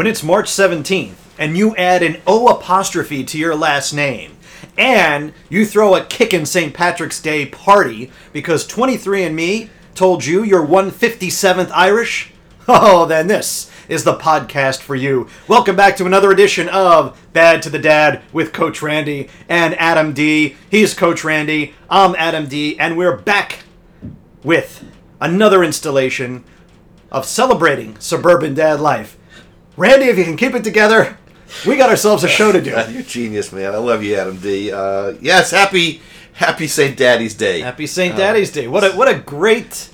when it's March 17th and you add an O apostrophe to your last name and you throw a kickin' St. Patrick's Day party because 23andMe told you you're 157th Irish, oh, then this is the podcast for you. Welcome back to another edition of Bad to the Dad with Coach Randy and Adam D. He's Coach Randy, I'm Adam D, and we're back with another installation of celebrating suburban dad life. Randy, if you can keep it together, we got ourselves a show to do. You're genius, man. I love you, Adam D. Uh, yes, happy Happy St. Daddy's Day. Happy St. Daddy's Day. What a what a great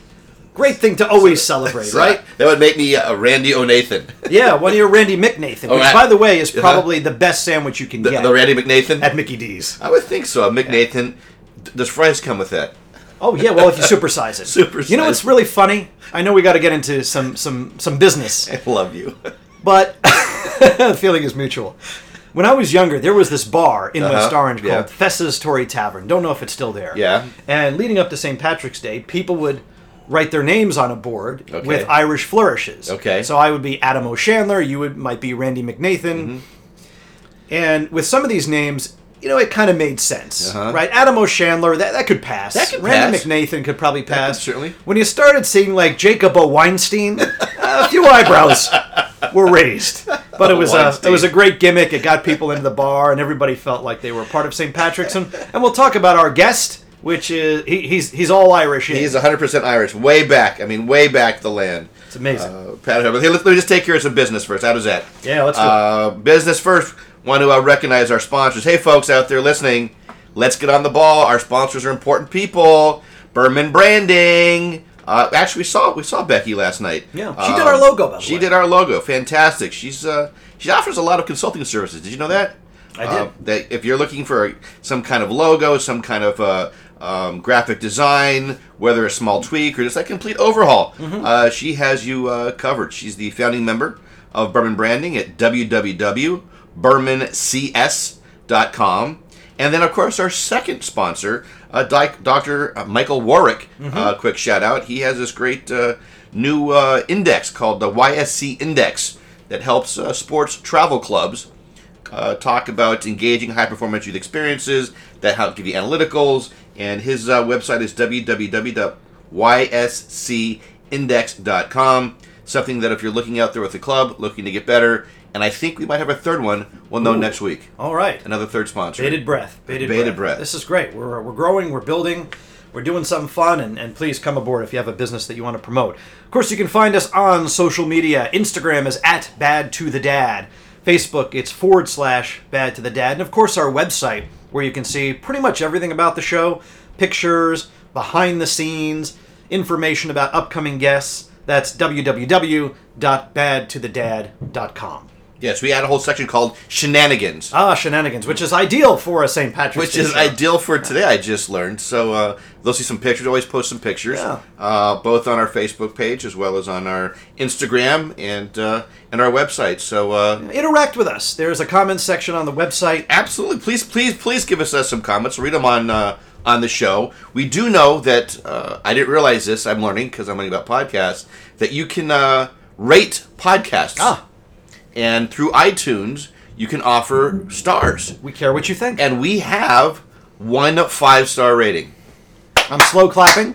great thing to always celebrate, So, right? That would make me a Randy O'Nathan. Yeah, one of your Randy McNathan, Oh, which right. by the way is Uh-huh. probably the best sandwich you can The, get the Randy McNathan? at Mickey D's. I would think so. A McNathan. D- Does fries come with that? Oh yeah, well if you supersize it. Supersize You know what's really funny? I know we got to get into some some some business. I love you. But the feeling is mutual. When I was younger, there was this bar in West Uh-huh, Orange yeah. called Fessa's Tory Tavern. Don't know if it's still there. Yeah. And leading up to St. Patrick's Day, people would write their names on a board Okay. with Irish flourishes. Okay. So I would be Adam O'Shandler. You would might be Randy McNathan. Mm-hmm. And with some of these names, you know, it kind of made sense, Uh-huh. right? Adam O'Shandler, that, that could pass. That could Randy pass. McNathan could probably pass. could certainly. When you started seeing like Jacob O. Weinstein, a few eyebrows were raised. But it was a it was a great gimmick. It got people into the bar, and everybody felt like they were part of St. Patrick's. And, and we'll talk about our guest, which is he, he's he's all Irish. He's 100% Irish. Way back. I mean, way back the land. it's amazing. Uh, Pat, but hey, let, let me just take care of some business first. How does that? yeah, let's do. Uh, business first. Want to uh, recognize our sponsors. Hey, folks out there listening, let's get on the ball. Our sponsors are important people. Berman Branding. Uh, actually, we saw we saw Becky last night. Yeah, she did our logo, by the she way. did our logo. Fantastic. She's uh, she offers a lot of consulting services. Did you know that? I did. Uh, that if you're looking for some kind of logo, some kind of uh, um, graphic design, whether a small tweak or just a complete overhaul, Mm-hmm. uh, she has you uh, covered. She's the founding member of Berman Branding at www.bermancs.com. And then, of course, our second sponsor, uh, Doc- Dr. Michael Warwick. Mm-hmm. Uh, quick shout out. He has this great uh, new uh, index called the YSC Index that helps uh, sports travel clubs uh, talk about engaging high performance youth experiences that help give you analyticals. And his uh, website is www.yscindex.com. Something that if you're looking out there with a club, looking to get better, and I think we might have a third one, we'll know Ooh. next week. all right. Another third sponsor. Bated breath. Bated, Bated breath. breath. This is great. We're, we're growing, we're building, we're doing something fun, and, and please come aboard if you have a business that you want to promote. Of course, you can find us on social media. Instagram is at Bad to the Dad. Facebook, it's forward slash Bad to the Dad. And of course, our website, where you can see pretty much everything about the show pictures, behind the scenes, information about upcoming guests. That's www.badtothedad.com. Yes, we had a whole section called Shenanigans. Ah, shenanigans, which is ideal for a St. Patrick's Which Day is show. ideal for today. I just learned. So uh, they'll see some pictures. Always post some pictures, Yeah. uh, both on our Facebook page as well as on our Instagram and uh, and our website. So uh, interact with us. There's a comment section on the website. absolutely, please, please, please give us uh, some comments. Read them on uh, on the show. We do know that uh, I didn't realize this. I'm learning because I'm learning about podcasts that you can uh, rate podcasts. Ah. and through iTunes you can offer stars, We care what you think. and we have one five star rating. I'm slow clapping.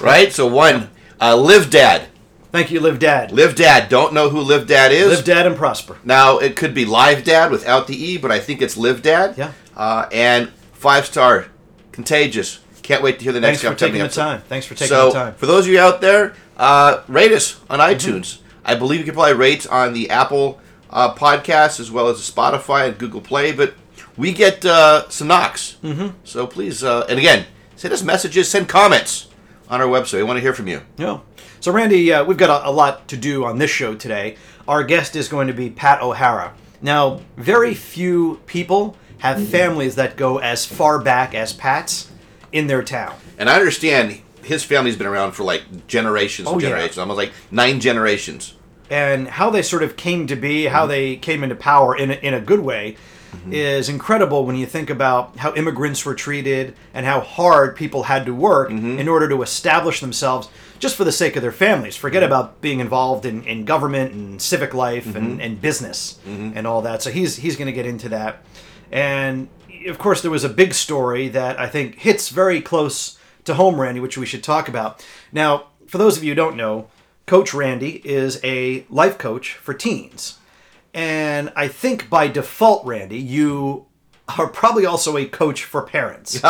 right? So one, uh, Live Dad. Thank you, Live Dad. Live Dad. Don't know who Live Dad is. Live Dad and prosper. Now it could be Live Dad without the E, but I think it's Live Dad. Yeah. Uh, and five star, Contagious. Can't wait to hear the next Thanks for taking the episode. time. Thanks for taking so the time. for those of you out there, uh, rate us on Mm-hmm. iTunes. I believe you can probably rate on the Apple uh, podcast as well as Spotify and Google Play, but we get uh, some knocks. Mm-hmm. So please, uh, and again, send us messages, send comments on our website. We want to hear from you. Yeah. So, Randy, uh, we've got a, a lot to do on this show today. Our guest is going to be Pat O'Hara. Now, very few people have families that go as far back as Pat's in their town. And I understand his family's been around for like generations Oh, and yeah. generations, almost like nine generations. and how they sort of came to be, how they came into power in a, in a good way, Mm-hmm. is incredible when you think about how immigrants were treated and how hard people had to work mm-hmm. in order to establish themselves just for the sake of their families. Forget mm-hmm. about being involved in, in government and civic life and, and business and all that. So he's he's going to get into that. And of course, there was a big story that I think hits very close to home, Randy, which we should talk about. Now, for those of you who don't know, Coach Randy is a life coach for teens. And I think by default, Randy, you are probably also a coach for parents.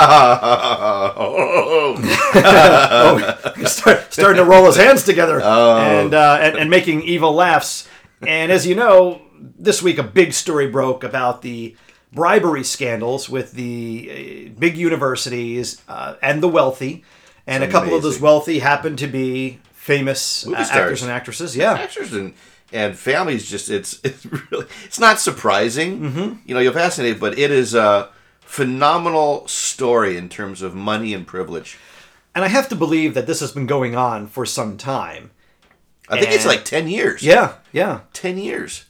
Start, starting to roll his hands together and, uh, and and making evil laughs. And as you know, this week a big story broke about the bribery scandals with the uh, big universities uh, and the wealthy. And a couple of those wealthy happen to be famous uh, actors and actresses. Yeah. actors and and families just it's it's really it's not surprising Mm-hmm. you know you're fascinated but it is a phenomenal story in terms of money and privilege And I have to believe that this has been going on for some time. i think it's like 10 years Yeah, yeah. 10 years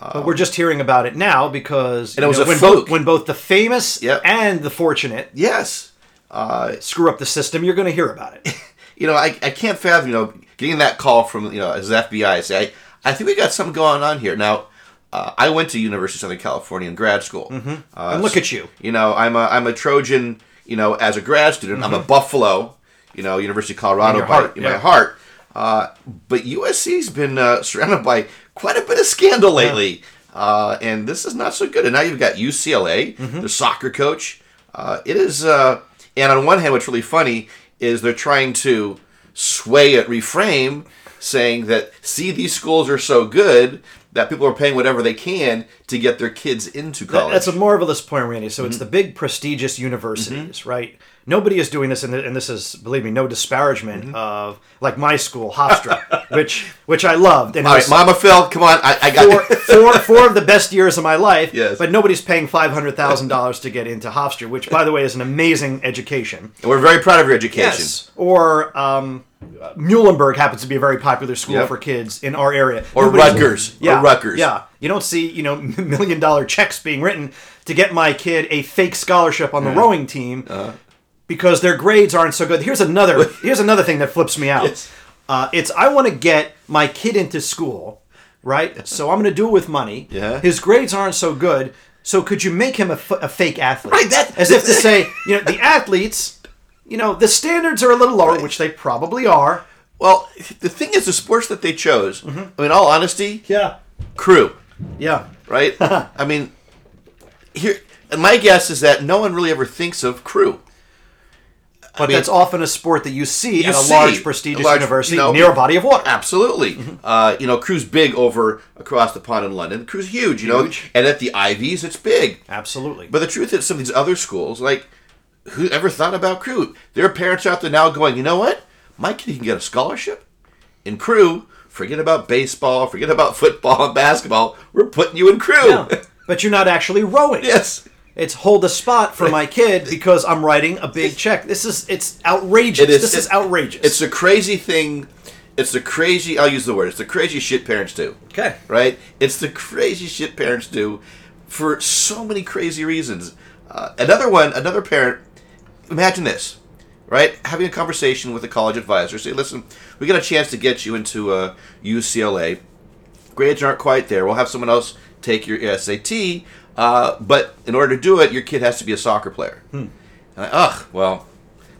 But we're just hearing about it now because And it was know, a when, both, when both the famous Yep. and the fortunate yes uh, screw up the system, you're going to hear about it. you know I, I can't fathom you know getting that call from you know as fbi say I, think we got something going on here now uh, I went to University of Southern California in grad school. Mm-hmm. Uh, and look at you. You know, I'm a I'm a Trojan. You know, as a grad student, I'm a Buffalo. You know, University of Colorado Mm-hmm. by, heart, in yeah. my heart. Uh, but USC's been uh, surrounded by quite a bit of scandal lately, uh, and this is not so good. And now you've got UCLA, Mm-hmm. the soccer coach. Uh, it is, uh, and on one hand, what's really funny is they're trying to sway it, reframe, saying that see these schools are so good that people are paying whatever they can to get their kids into college. That's a marvelous point, Randy. So Mm-hmm. it's the big prestigious universities, right? Nobody is doing this, and, and this is, believe me, no disparagement Mm-hmm. of like my school, Hofstra, which which I loved. And All was Mama Phil, come on, I, I got four, four of the best years of my life. Yes. But nobody's paying five hundred thousand dollars to get into Hofstra, which, by the way, is an amazing education. And We're very proud of your education. Yes, Or um, Muhlenberg happens to be a very popular school Yep. for kids in our area. Or Nobody's- Rutgers. Yeah, Or Rutgers. Yeah. You don't see, you know, million dollar checks being written to get my kid a fake scholarship on the rowing team Uh-huh. because their grades aren't so good. Here's another. here's another thing that flips me out. Yes. Uh, it's I want to get my kid into school, right? So I'm going to do it with money. Yeah. His grades aren't so good. So could you make him a, f- a fake athlete? Right, that- As if to say, you know, the athletes, you know, the standards are a little lower, which they probably are. Well, the thing is, the sports that they chose. Mm-hmm. I mean, all honesty, Yeah. crew, Yeah. right? I mean, here, and my guess is that no one really ever thinks of crew. But mean, that's often a sport that you see you at a see large, prestigious a large, university you know, near a body of water. Absolutely. Uh, you know, crew's big over across the pond in London. Crew's huge. You Huge. know, and at the Ivies, it's big. Absolutely. But the truth is, some of these other schools, like, who ever thought about crew? There are parents out there now going, you know what? My kid can get a scholarship in crew. Forget about baseball. Forget about football and basketball. We're putting you in crew. Yeah. But you're not actually rowing. yes. It's hold a spot for my kid because I'm writing a big check. This is it's outrageous. It is- this is outrageous. It's a crazy thing. It's the crazy. I'll use the word. It's the crazy shit parents do. okay. Right? It's the crazy shit parents do for so many crazy reasons. Uh, another one. Another parent. Imagine this. Right? Having a conversation with a college advisor. Say, listen, we got a chance to get you into uh, UCLA. Grades aren't quite there. We'll have someone else take your SAT. Uh, but in order to do it, your kid has to be a soccer player. Hmm. And I, ugh, well,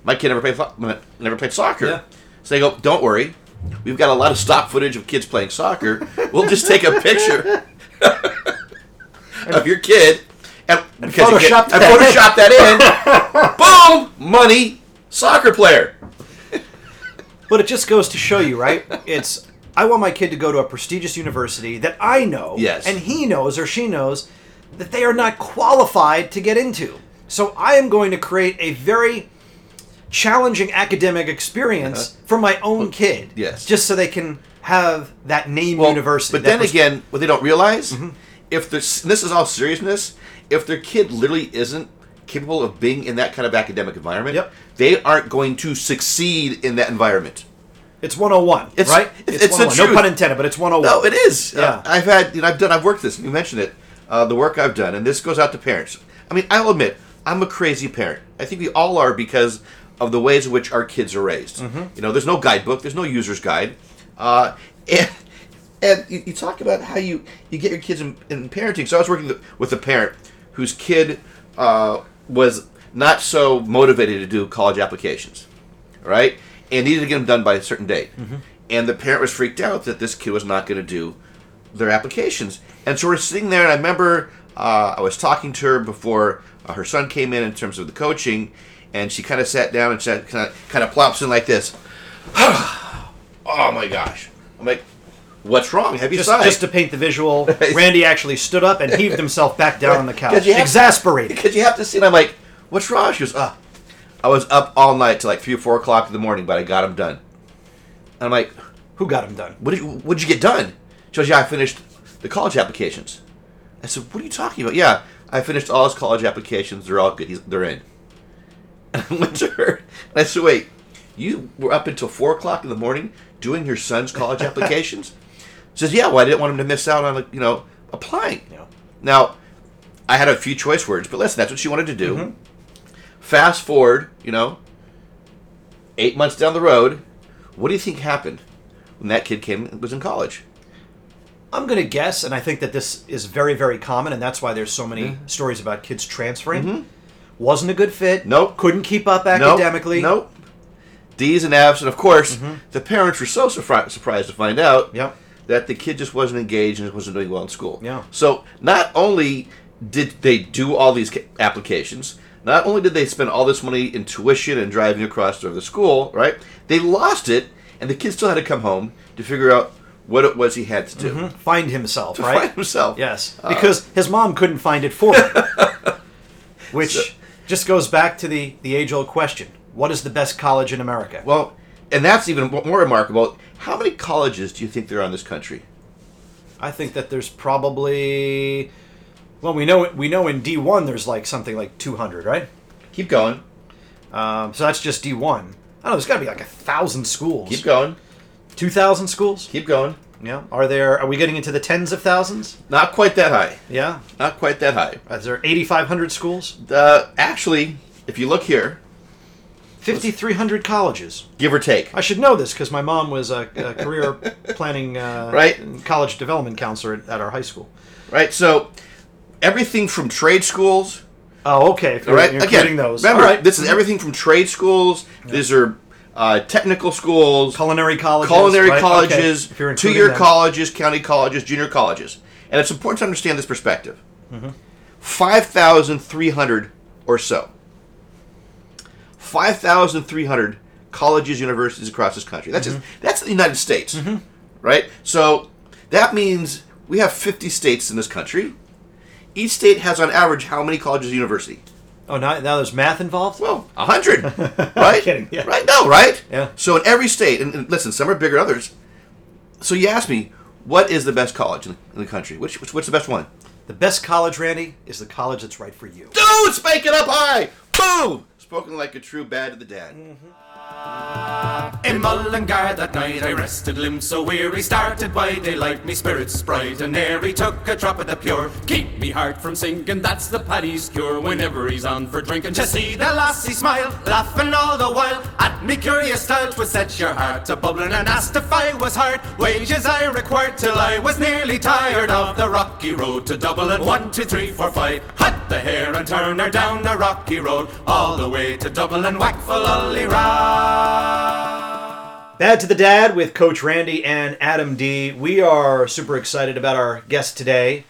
my kid never played fo- never played soccer. Yeah. So they go, don't worry, we've got a lot of stock footage of kids playing soccer. We'll just take a picture of your kid and, you Photoshop get- and that. Photoshop that in. Boom, money, soccer player. But it just goes to show you, right? It's I want my kid to go to a prestigious university that I know, Yes. and he knows or she knows that they are not qualified to get into. So I am going to create a very challenging academic experience for my own kid. Uh-huh. yes. Just so they can have that name Well, university. But that then again, what they don't realize, Mm-hmm. If and this is all seriousness, if their kid literally isn't capable of being in that kind of academic environment, Yep. they aren't going to succeed in that environment. It's 101, It's- right? it's- it's the 101. No pun intended, but it's 101. No, it is. Yeah. Uh, I've had, you know, I've done, I've worked this. You mentioned it. Uh, the work I've done, and this goes out to parents. I mean, I'll admit, I'm a crazy parent. I think we all are because of the ways in which our kids are raised. Mm-hmm. You know, there's no guidebook, there's no user's guide, uh, and and you, you talk about how you you get your kids in, in parenting. So I was working th- with a parent whose kid uh, was not so motivated to do college applications right? And needed to get them done by a certain date. And the parent was freaked out that this kid was not going to do their applications. And so we're sitting there, and I remember uh, I was talking to her before uh, her son came in in terms of the coaching, and she kind of sat down and said, kind of, kind of plops in like this. oh my gosh! I'm like, what's wrong? Have you Just, sighed? just to paint the visual, Randy actually stood up and heaved himself back down on the couch, exasperated. because you have to see. And I'm like, what's wrong? She goes, ah, I was up all night till like three or four o'clock in the morning, but I got them done. And I'm like, Who got him done? what did you, what did you get done? She goes, yeah, I finished the college applications. I said, what are you talking about? Yeah, I finished all his college applications. They're all good. He's, they're in. And I went to her, and I said, wait, you were up until four o'clock in the morning doing your son's college applications? Says, yeah, well, I didn't want him to miss out on, you know, applying. Yeah. Now, I had a few choice words, but listen, that's what she wanted to do. Mm-hmm. Fast forward, you know, eight months down the road, what do you think happened when that kid came was in college? I'm going to guess, and I think that this is very, very common, and that's why there's so many stories about kids transferring. Wasn't a good fit. Mm-hmm. Nope. Couldn't keep up academically. Nope. D's and F's, and of course, the parents were so surpri- surprised to find out Mm-hmm. Yep. That the kid just wasn't engaged and wasn't doing well in school. Yeah. So not only did they do all these applications, not only did they spend all this money in tuition and driving across to the school, right? They lost it, and the kid still had to come home to figure out what it was he had to do Find himself, to Mm-hmm. right? find himself. Yes, because his mom couldn't find it for him. Which So- just goes back to the, the age old question what is the best college in America? Well, and that's even more remarkable. How many colleges do you think there are in this country? I think that there's probably. Well, we know we know in D1 there's like something like 200, right? Keep going. Um, so that's just D1. I don't know. There's got to be like a thousand schools. Keep going. 2,000 schools. Keep going. Yeah. Are there? Are we getting into the tens of thousands? Not quite that high. Yeah. Not quite that high. Is there 8,500 schools? Uh, actually, if you look here, 5,300 colleges. give or take. I should know this because my mom was a, a career planning uh, Right. college development counselor at, at our high school. Right? So, everything from trade schools, Oh, okay. If you're, right? you're Again, those. remember, right. this is everything from trade schools, these are uh, technical schools, culinary colleges. culinary right? colleges, Okay. Two-year them. colleges, county colleges, junior colleges. And it's important to understand this perspective. Mm-hmm. 5,300 or so. 5,300 colleges, universities across this country. That's Mm-hmm. just that's the United States, right? So that means we have 50 states in this country. Each state has, on average, how many colleges and university? Oh, now, now there's math involved? Well, a hundred, right? Kidding, yeah. Right? No, right? Yeah. So in every state, and, and listen, some are bigger than others. So you ask me, what is the best college in the, in the country? Which, which what's the best one? The best college, Randy, is the college that's right for you. Dude, spank it up high. Boom. Spoken like a true bad to the dad. Mm-hmm. In Mullingar that night I rested limbs so weary Started by daylight, me spirits bright And airy took a drop of the pure. Keep me heart from sinking, that's the paddy's cure. Whenever he's on for drinking To see the lassie smile, laughing all the while. At me curious style, twould set your heart to bubbling And asked if I was hard, wages I required Till I was nearly tired of the rocky road to Dublin One, two, three, four, five. Hut the hare and turn her down the rocky road All the way to Dublin, whack for Lully Bad to the Dad with Coach Randy and Adam D. We are super excited about our guest today.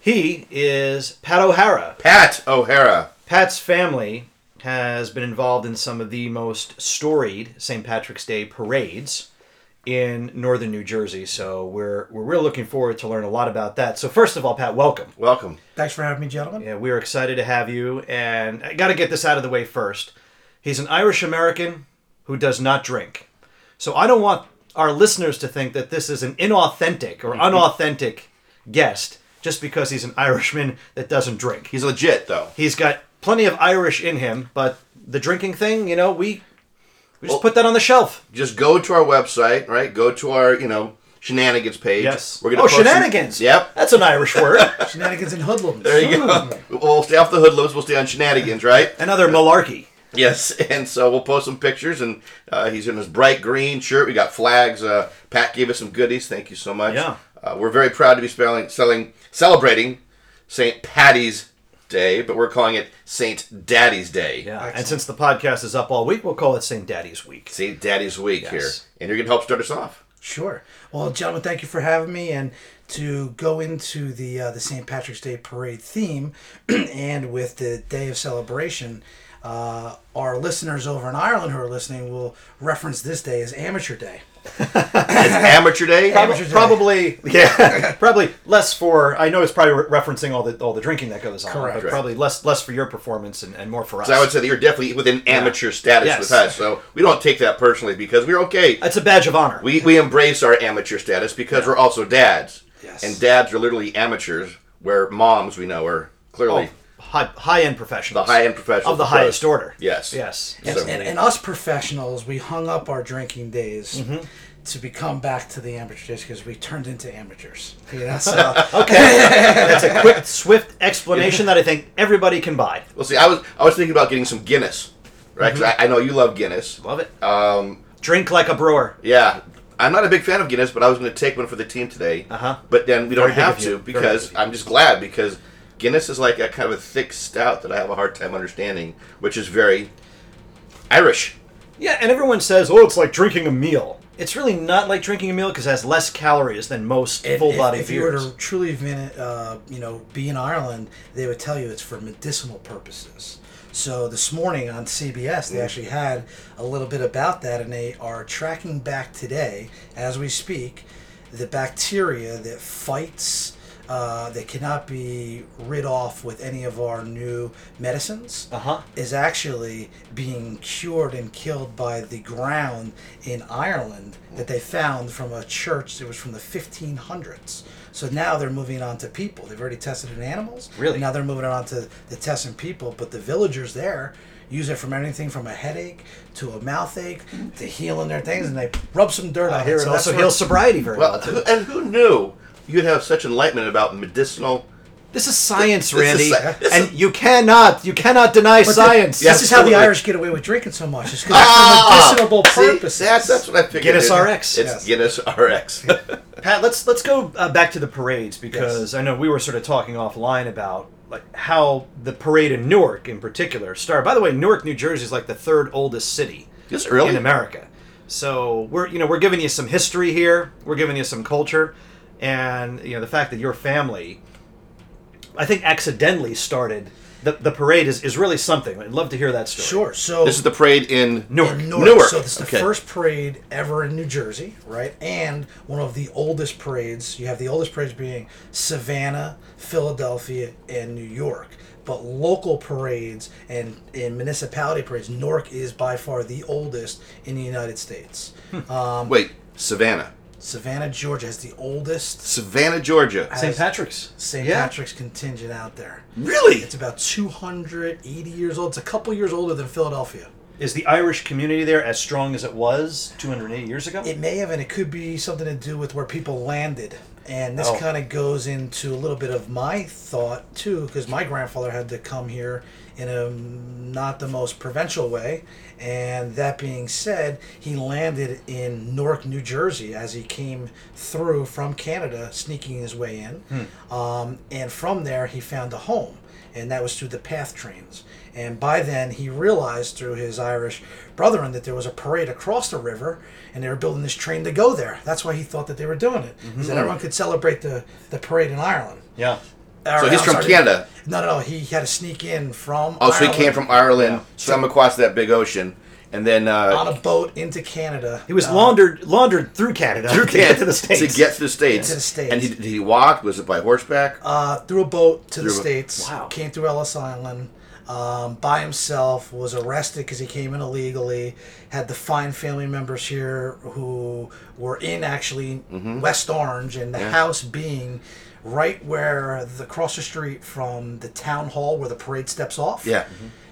He is Pat O'Hara. Pat O'Hara. Pat's family has been involved in some of the most storied St. Patrick's Day parades in northern New Jersey. So we're we're really looking forward to learn a lot about that. So first of all, Pat, welcome. Welcome. Thanks for having me, gentlemen. Yeah, we're excited to have you, and I got to get this out of the way first. He's an Irish American who does not drink. So I don't want our listeners to think that this is an inauthentic or mm-hmm. unauthentic guest just because he's an Irishman that doesn't drink. He's legit though. He's got plenty of Irish in him, but the drinking thing, you know, we We just put that on the shelf. just go to our website, right? Go to our, you know, shenanigans page. Yes. We're oh, post some- shenanigans. Yep. That's an Irish word. Shenanigans and hoodlums. There you go. We'll stay off the hoodlums. We'll stay on shenanigans, right? Another malarkey. Yes. And so we'll post some pictures, and uh, he's in his bright green shirt. We got flags. Uh, Pat gave us some goodies. Thank you so much. Yeah. Uh, we're very proud to be spelling, selling, celebrating St. Patty's Day, but we're calling it St. Daddy's Day. Yeah. Excellent. And since the podcast is up all week, we'll call it St. Daddy's Week. St. Daddy's Week Yes. here. And you're going to help start us off. Sure. Well, gentlemen, thank you for having me and to go into the uh, the St. Patrick's Day parade theme, and with the day of celebration. Uh, our listeners over in Ireland who are listening will reference this day as Amateur Day. It's Amateur Day. Amateur Day. Probably, yeah, probably less for. I know it's probably re- referencing all the all the drinking that goes on, Correct. but Right. probably less less for your performance and, and more for us. So I would say that you're definitely within amateur status Yes. with us. So we don't take that personally because we're okay. It's a badge of honor. We, we embrace our amateur status because we're also dads. Yes. And dads are literally amateurs, where moms we know are clearly high high end professionals. the high end professionals of the of highest course. order. Yes. Yes. And, So- and, and us professionals, we hung up our drinking days Mm-hmm. to become back to the amateur days because we turned into amateurs. You know, so Okay. That's a quick, swift explanation that I think everybody can buy. Well, see, I was I was thinking about getting some Guinness, right? 'Cause I, I know you love Guinness. Love it. Um, Drink like a brewer. yeah, I'm not a big fan of Guinness, but I was going to take one for the team today. Uh-huh. But then we don't Very have to because big of you. I'm just glad because Guinness is like a kind of a thick stout that I have a hard time understanding, which is very Irish. Yeah, and everyone says, "Oh, it's like drinking a meal." It's really not like drinking a meal because it has less calories than most And full if, body if you were beers. to truly, vin- uh, you know, be in Ireland, they would tell you it's for medicinal purposes. So this morning on CBS, they actually had a little bit about that, and they are tracking back today, as we speak, the bacteria that fights. Uh, that cannot be rid off with any of our new medicines Uh-huh. is actually being cured and killed by the ground in Ireland that they found from a church that was from the 1500s. So now they're moving on to people. They've already tested it in animals. Really? Now they're moving on to the testing people. But the villagers there use it from anything from a headache to a mouth ache to healing their things, and they rub some dirt on Here it. it So that's also where- heals sobriety very well, Well, too. and who knew you'd have such enlightenment about medicinal? This is science, This is Randy, sci- this and you cannot you cannot deny But the- science. This is how the Absolutely. Irish get away with drinking so much. It's because Ah! for medicinal See, purposes. that's that's what I figured. Guinness It- RX. It's Yes. Guinness RX. Pat, let's let's go uh, back to the parades because I know we were sort of talking offline about like how the parade in Newark in particular started. By the way, Newark, New Jersey is like the third oldest city Is it really? in America. So we're you know we're giving you some history here. We're giving you some culture, and you know the fact that your family, I think, accidentally started the, the parade is, is really something. I'd love to hear that story. Sure. So This is the parade in Newark. in Newark. Newark. So this is the Okay. first parade ever in New Jersey, right? And one of the oldest parades. You have the oldest parades being Savannah, Philadelphia, and New York. But local parades and in municipality parades, Newark is by far the oldest in the United States. Um, Wait, Savannah, Savannah, Georgia, has the oldest Savannah, Georgia. St. Patrick's. St. Yeah. Patrick's contingent out there. Really? It's about 280 years old. It's a couple years older than Philadelphia. Is the Irish community there as strong as it was 280 years ago? It may have, and it could be something to do with where people landed. And this Oh. kind of goes into a little bit of my thought too, because my grandfather had to come here in a not the most provincial way. And that being said, he landed in Newark, New Jersey, as he came through from Canada, sneaking his way in. Um, and from there, he found a home, and that was through the PATH trains. And by then, he realized through his Irish brethren that there was a parade across the river, and they were building this train to go there. That's why he thought that they were doing it, Mm-hmm. is that everyone could celebrate the, the parade in Ireland. yeah. Or, So he's I'm from sorry, Canada. No, no, no. He had to sneak in from. Oh, so he came from Ireland, swam across that big ocean, and then on uh, a boat into Canada. He was Uh, laundered laundered through Canada through to get Canada to the states. to get to the states. To the States. And he, did he walk? Was it by horseback? uh, through a boat to the Through a- states. Wow. Came through Ellis Island um, by himself. Was arrested because he came in illegally. Had to find family members here who were in actually Mm-hmm. West Orange, and the house being right where the across the street from the town hall where the parade steps off. yeah.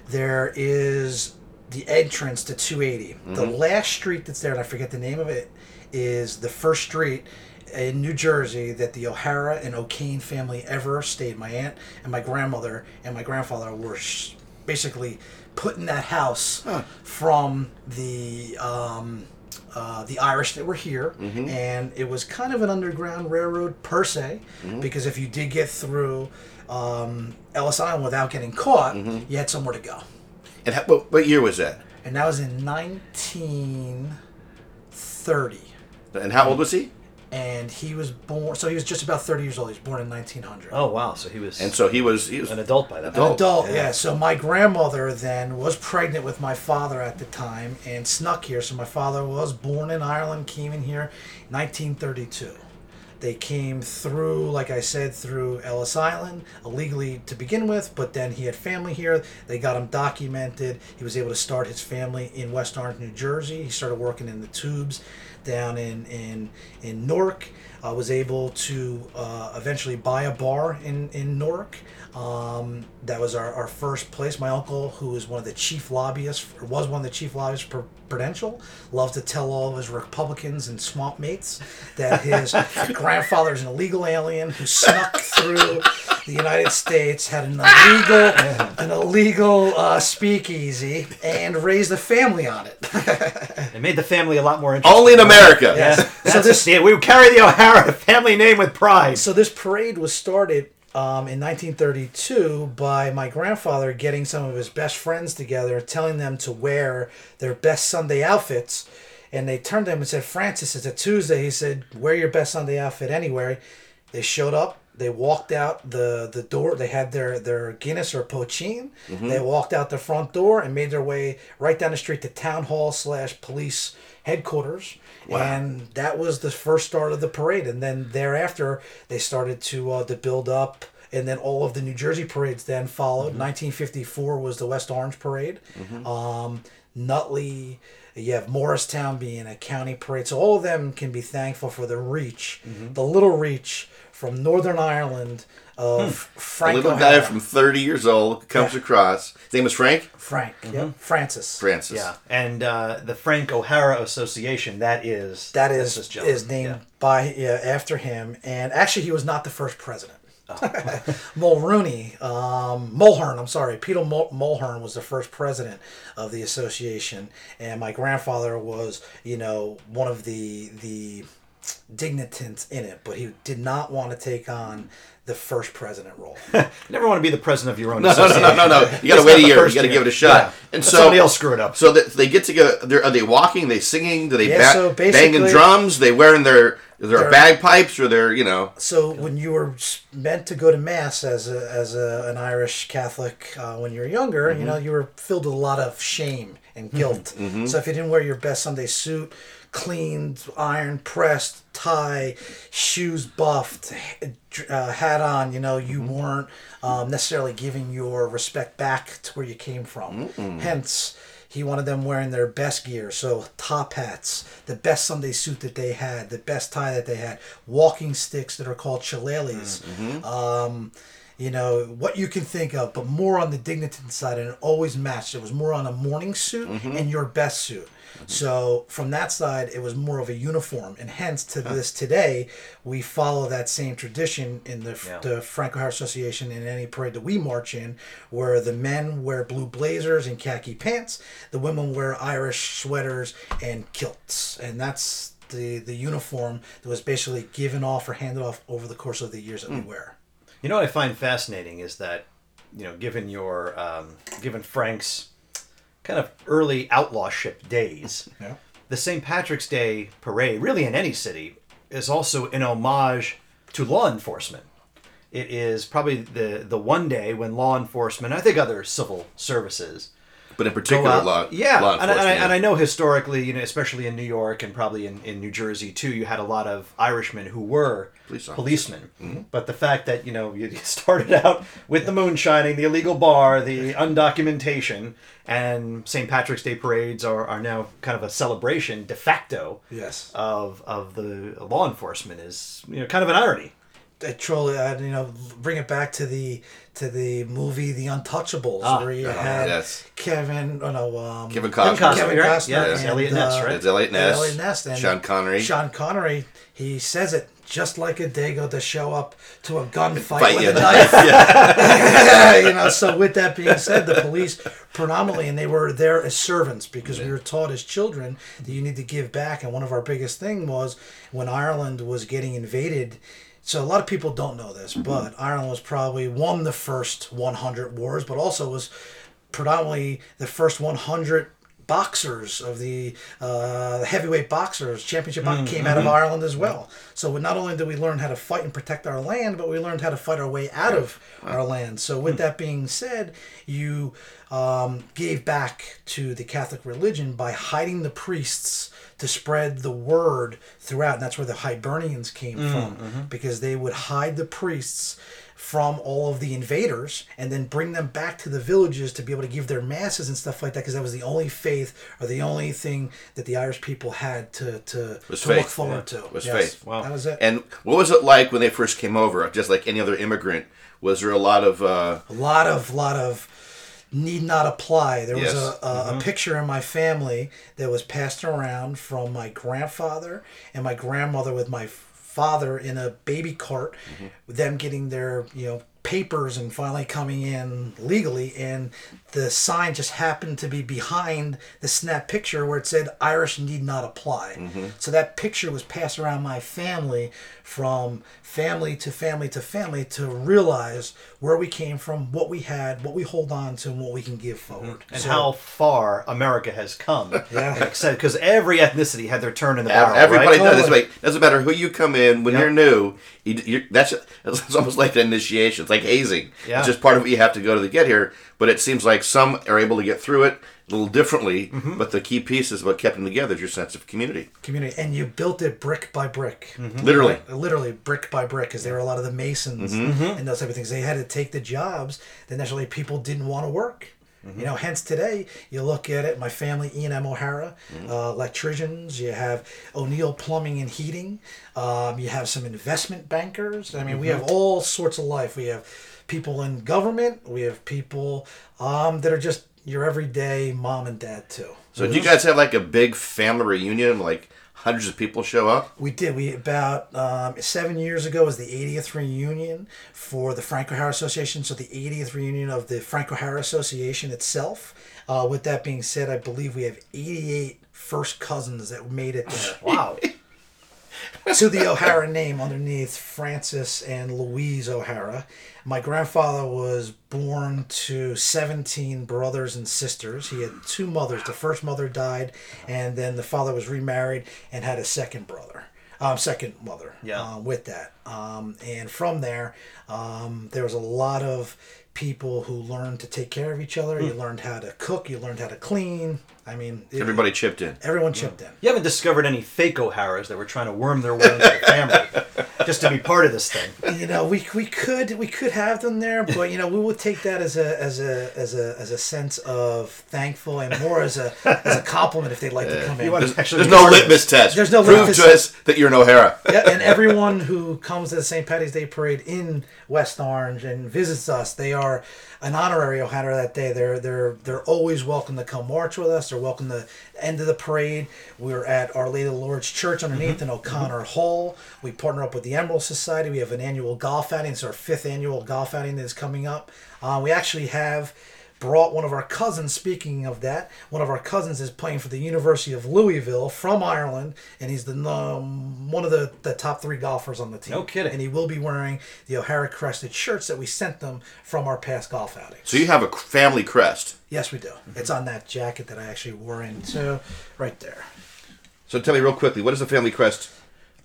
There is the entrance to 280. The last street that's there, and I forget the name of it, is the first street in New Jersey that the O'Hara and O'Kane family ever stayed. My aunt and my grandmother and my grandfather were sh- basically put in that house from the um, uh, the Irish that were here, and it was kind of an underground railroad per se, because if you did get through um, Ellis Island without getting caught, you had somewhere to go. And how, what, what year was that? And that was in 1930. And how old was he? And he was born, so he was just about 30 years old. He was born in 1900. Oh wow, so he was And so he was he was an adult by that An point. adult, yeah. So my grandmother then was pregnant with my father at the time and snuck here. So my father was born in Ireland, came in here, 1932. They came through, like I said, through Ellis Island illegally to begin with, but then he had family here. They got him documented. He was able to start his family in West Orange, New Jersey. He started working in the tubes down in in in Newark. Uh, was able to uh, eventually buy a bar in in Newark. Um, that was our, our first place. My uncle, who is one of the chief lobbyists, was one of the chief lobbyists for Prudential, loved to tell all of his Republicans and swamp mates that his grandfather is an illegal alien who snuck through the United States, had an illegal an illegal uh, speakeasy, and raised a family on it. It made the family a lot more interesting. only in America. Yeah. So this- yeah, we carry the O'Hara family name with pride. So this parade was started um, in 1932 by my grandfather getting some of his best friends together, telling them to wear their best Sunday outfits. And they turned to him and said, Francis, it's a Tuesday. He said, wear your best Sunday outfit anywhere. They showed up. They walked out the, the door. They had their, their Guinness or poteen. They walked out the front door and made their way right down the street to town hall slash police headquarters. Wow. And that was the first start of the parade. And then thereafter, they started to uh, to build up. And then all of the New Jersey parades then followed. 1954 was the West Orange Parade. Um, Nutley, you have Morristown being a county parade. So all of them can be thankful for the reach, the little reach from Northern Ireland of A Frank little O'Hara. guy from 30 years old comes Yeah. across. His name is Frank Frank, yep, Francis. Francis. Yeah, and uh, the Frank O'Hara Association. that is. That is, is this is named Yeah. by yeah, after him, and actually he was not the first president. Mulrooney, um, Mulhern, I'm sorry, Peter Mul- Mulhern was the first president of the association, and my grandfather was, you know, one of the the dignitants in it, but he did not want to take on the first president role. You never want to be the president of your own No, no, no, no, no, no. You got to wait a year. You got to give it a shot. Yeah. And Let so somebody else screw it up. So that they get together. They're, they walking? They singing? Do they Yeah, ba- so banging basically- drums? They wearing their their They're- bagpipes or their you know? So when you were meant to go to mass as a, as a, an Irish Catholic uh, when you were younger, you mm-hmm. know you were filled with a lot of shame and mm-hmm. guilt. Mm-hmm. So if you didn't wear your best Sunday suit, cleaned, iron pressed, tie, shoes buffed, uh, hat on, you know you weren't um, necessarily giving your respect back to where you came from. Hence. He wanted them wearing their best gear, so top hats, the best Sunday suit that they had, the best tie that they had, walking sticks that are called shillelaghs. Um, you know what you can think of, but more on the dignitant side, and it always matched. It was more on a morning suit and your best suit. So from that side, it was more of a uniform, and hence to this today, we follow that same tradition in the Yeah. the Frank O'Hara Association in any parade that we march in, where the men wear blue blazers and khaki pants, the women wear Irish sweaters and kilts, and that's the the uniform that was basically given off or handed off over the course of the years that we wear. You know what I find fascinating is that, you know, given your, um, given Frank's kind of early outlawship days, Yeah. the St. Patrick's Day parade, really in any city, is also an homage to law enforcement. It is probably the the one day when law enforcement, I think other civil services, But in particular, out- law, yeah, law and, I- and, I, and I know historically, you know, especially in New York and probably in, in New Jersey too, you had a lot of Irishmen who were Police policemen. Mm-hmm. But the fact that you know you started out with the moonshining, the illegal bar, the undocumentation, and St. Patrick's Day parades are, are now kind of a celebration de facto Yes. of of the law enforcement is you know kind of an irony. I truly, uh, you know, bring it back to the to the movie The Untouchables, Ah, where you ah, had yes. Kevin, oh no, um, Kevin Kevin Costner. Costner, Kevin right? Costner Yeah, and, it's Eliot Ness, uh, right? It's Eliot Ness. Eliot Ness and Sean Connery. Sean Connery, he says it just like a Dago to show up to a gunfight Fight with you. a knife. yeah. you know, so with that being said, the police predominantly, and they were there as servants because we were taught as children that you need to give back. And one of our biggest thing was when Ireland was getting invaded. So a lot of people don't know this, mm-hmm. but Ireland was probably won the first 100 wars, but also was predominantly the first 100 boxers of the uh, heavyweight boxers. Championship box mm, came out of mm-hmm. Ireland as well. So not only did we learn how to fight and protect our land, but we learned how to fight our way out of our land. So with mm. that being said, you um, gave back to the Catholic religion by hiding the priests to spread the word throughout, and that's where the Hibernians came from because they would hide the priests from all of the invaders and then bring them back to the villages to be able to give their masses and stuff like that because that was the only faith or the only thing that the Irish people had to to, Was to look faith, forward to. Was Yes. faith. Wow. That was it. And what was it like when they first came over? Just like any other immigrant, was there a lot of uh, a lot of lot of need not apply. There Yes. was a, a, a mm-hmm. picture in my family that was passed around from my grandfather and my grandmother with my father in a baby cart, mm-hmm. them getting their you know papers and finally coming in legally and the sign just happened to be behind the snap picture where it said irish need not apply mm-hmm. so that picture was passed around my family from family to family to family to realize where we came from what we had what we hold on to and what we can give mm-hmm. forward and So- how far America has come. Yeah. Because every ethnicity had their turn in the Ev- barrel, Everybody right? does. It's Totally. like doesn't matter who you come in when Yeah. you're new. You, that's it's almost like an initiation. It's like hazing. Yeah. It's just part of what you have to go to to get here. But it seems like some are able to get through it a little differently. Mm-hmm. But the key piece is what kept them together is your sense of community. community and you built it brick by brick Literally. Like, literally brick by brick because there were a lot of the masons and those type of things they had to take the jobs that naturally people didn't want to work you know hence today you look at it my family ian m. O'hara uh, electricians you have o'neill plumbing and heating um, you have some investment bankers. I mean we have all sorts of life. We have people in government we have people um, that are just your everyday mom and dad too. So do you guys have like a big family reunion? Like hundreds of people show up? We did. We about um, seven years ago was the 80th reunion for the Frank O'Hara Association. So the 80th reunion of the Frank O'Hara Association itself. Uh, with that being said, I believe we have 88 first cousins that made it there Wow. to the O'Hara name underneath Francis and Louise O'Hara. My grandfather was born to 17 brothers and sisters. He had two mothers. The first mother died, and then the father was remarried and had a second brother. Um, second mother. Yeah. Um, with that, um, and from there, um, there was a lot of people who learned to take care of each other. You learned how to cook. You learned how to clean. I mean, it- Everybody chipped in. everyone chipped in. You haven't discovered any fake O'Haras that were trying to worm their way into the family just to be part of this thing. you know we, we could we could have them there but you know we would take that as a as a as a as a sense of thankful and more as a as a compliment if they'd like to come in You want There's, to actually there's no litmus test. There's no Prove litmus to test. us that you're an O'Hara. yeah, and everyone who comes to the St. Patty's Day parade in West Orange and visits us, they are an honorary O'Hara that day. They're they're they're always welcome to come march with us. They're welcome to end of the parade. We're at Our Lady of the Lord's Church underneath in O'Connor Hall. We partner up with the Emerald Society. We have an annual golf outing. It's our fifth annual golf outing that is coming up. Uh, we actually have brought one of our cousins. Speaking of that, one of our cousins is playing for the University of Louisville from Ireland, and he's the um, one of the, the top three golfers on the team. No kidding. And he will be wearing the O'Hara crested shirts that we sent them from our past golf outings. So you have a family crest. yes, we do. It's on that jacket that I actually wore into right there. So tell me real quickly, what is the family crest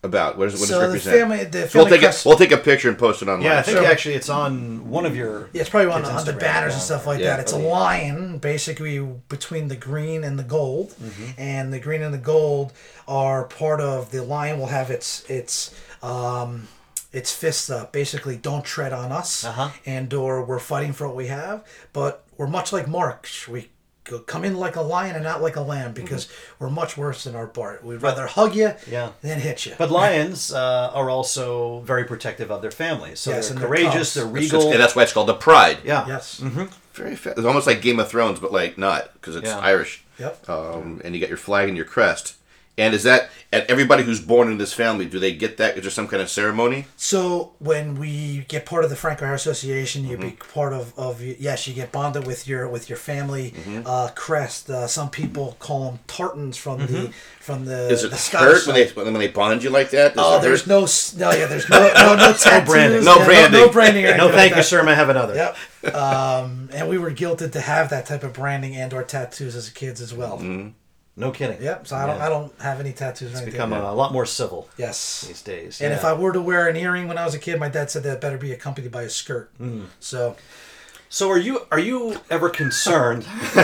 about? What does, what so does it the represent? family, the we'll take crest. a, we'll take a picture and post it online. Yeah, I think Sure. actually it's on one of your. Yeah, it's probably on, Kids' on the banners and stuff like Yeah. that. It's a lion, basically between the green and the gold, Mm-hmm. and the green and the gold are part of the lion. Will have its its um, its fists up. Basically, don't tread on us, Uh-huh. and or we're fighting for what we have. But we're much like Marx. We go, come in like a lion and out like a lamb because we're much worse than our part. We'd rather hug you Yeah. than hit you. But lions uh, are also very protective of their families. So Yes, they're and they're courageous, they're It's regal. just- and that's why it's called the Pride. yeah. yes. Very fa- It's almost like Game of Thrones, but like not because it's Yeah. Irish. Yep. Um, and you got your flag and your crest. And is that and everybody who's born in this family? Do they get that? Is there some kind of ceremony? So when we get part of the Frank O'Hara Association, you Mm-hmm. be part of, of yes, you get bonded with your with your family Mm-hmm. uh, crest. Uh, some people call them tartans from the from the Is it the Scottish hurt when they when they bond you like that? Oh, it there's no no yeah, there's no no no tattoos, branding. No yeah, branding. no, branding. No, thank like you, sir. I have another? Yep. Um, and we were guilted to have that type of branding and or tattoos as kids as well. Mm-hmm. No kidding. Yep. So I don't Yeah. I don't have any tattoos or anything. Become a, lot more civil yes. these days. And yeah. if I were to wear an earring when I was a kid, my dad said that better be accompanied by a skirt. Hmm. So So are you are you ever concerned?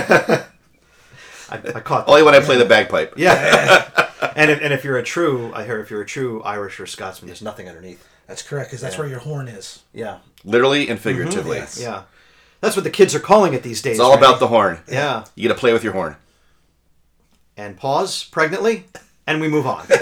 I, I caught that. Only when I play the bagpipe. Yeah. and if and if you're a true, I hear if you're a true Irish or Scotsman, there's nothing underneath. that's correct because that's where your horn is. Yeah. Literally and figuratively. Yes. Yeah. That's what the kids are calling it these days. It's all about the horn. Yeah. You got to play with your horn. And pause pregnantly, and we move on.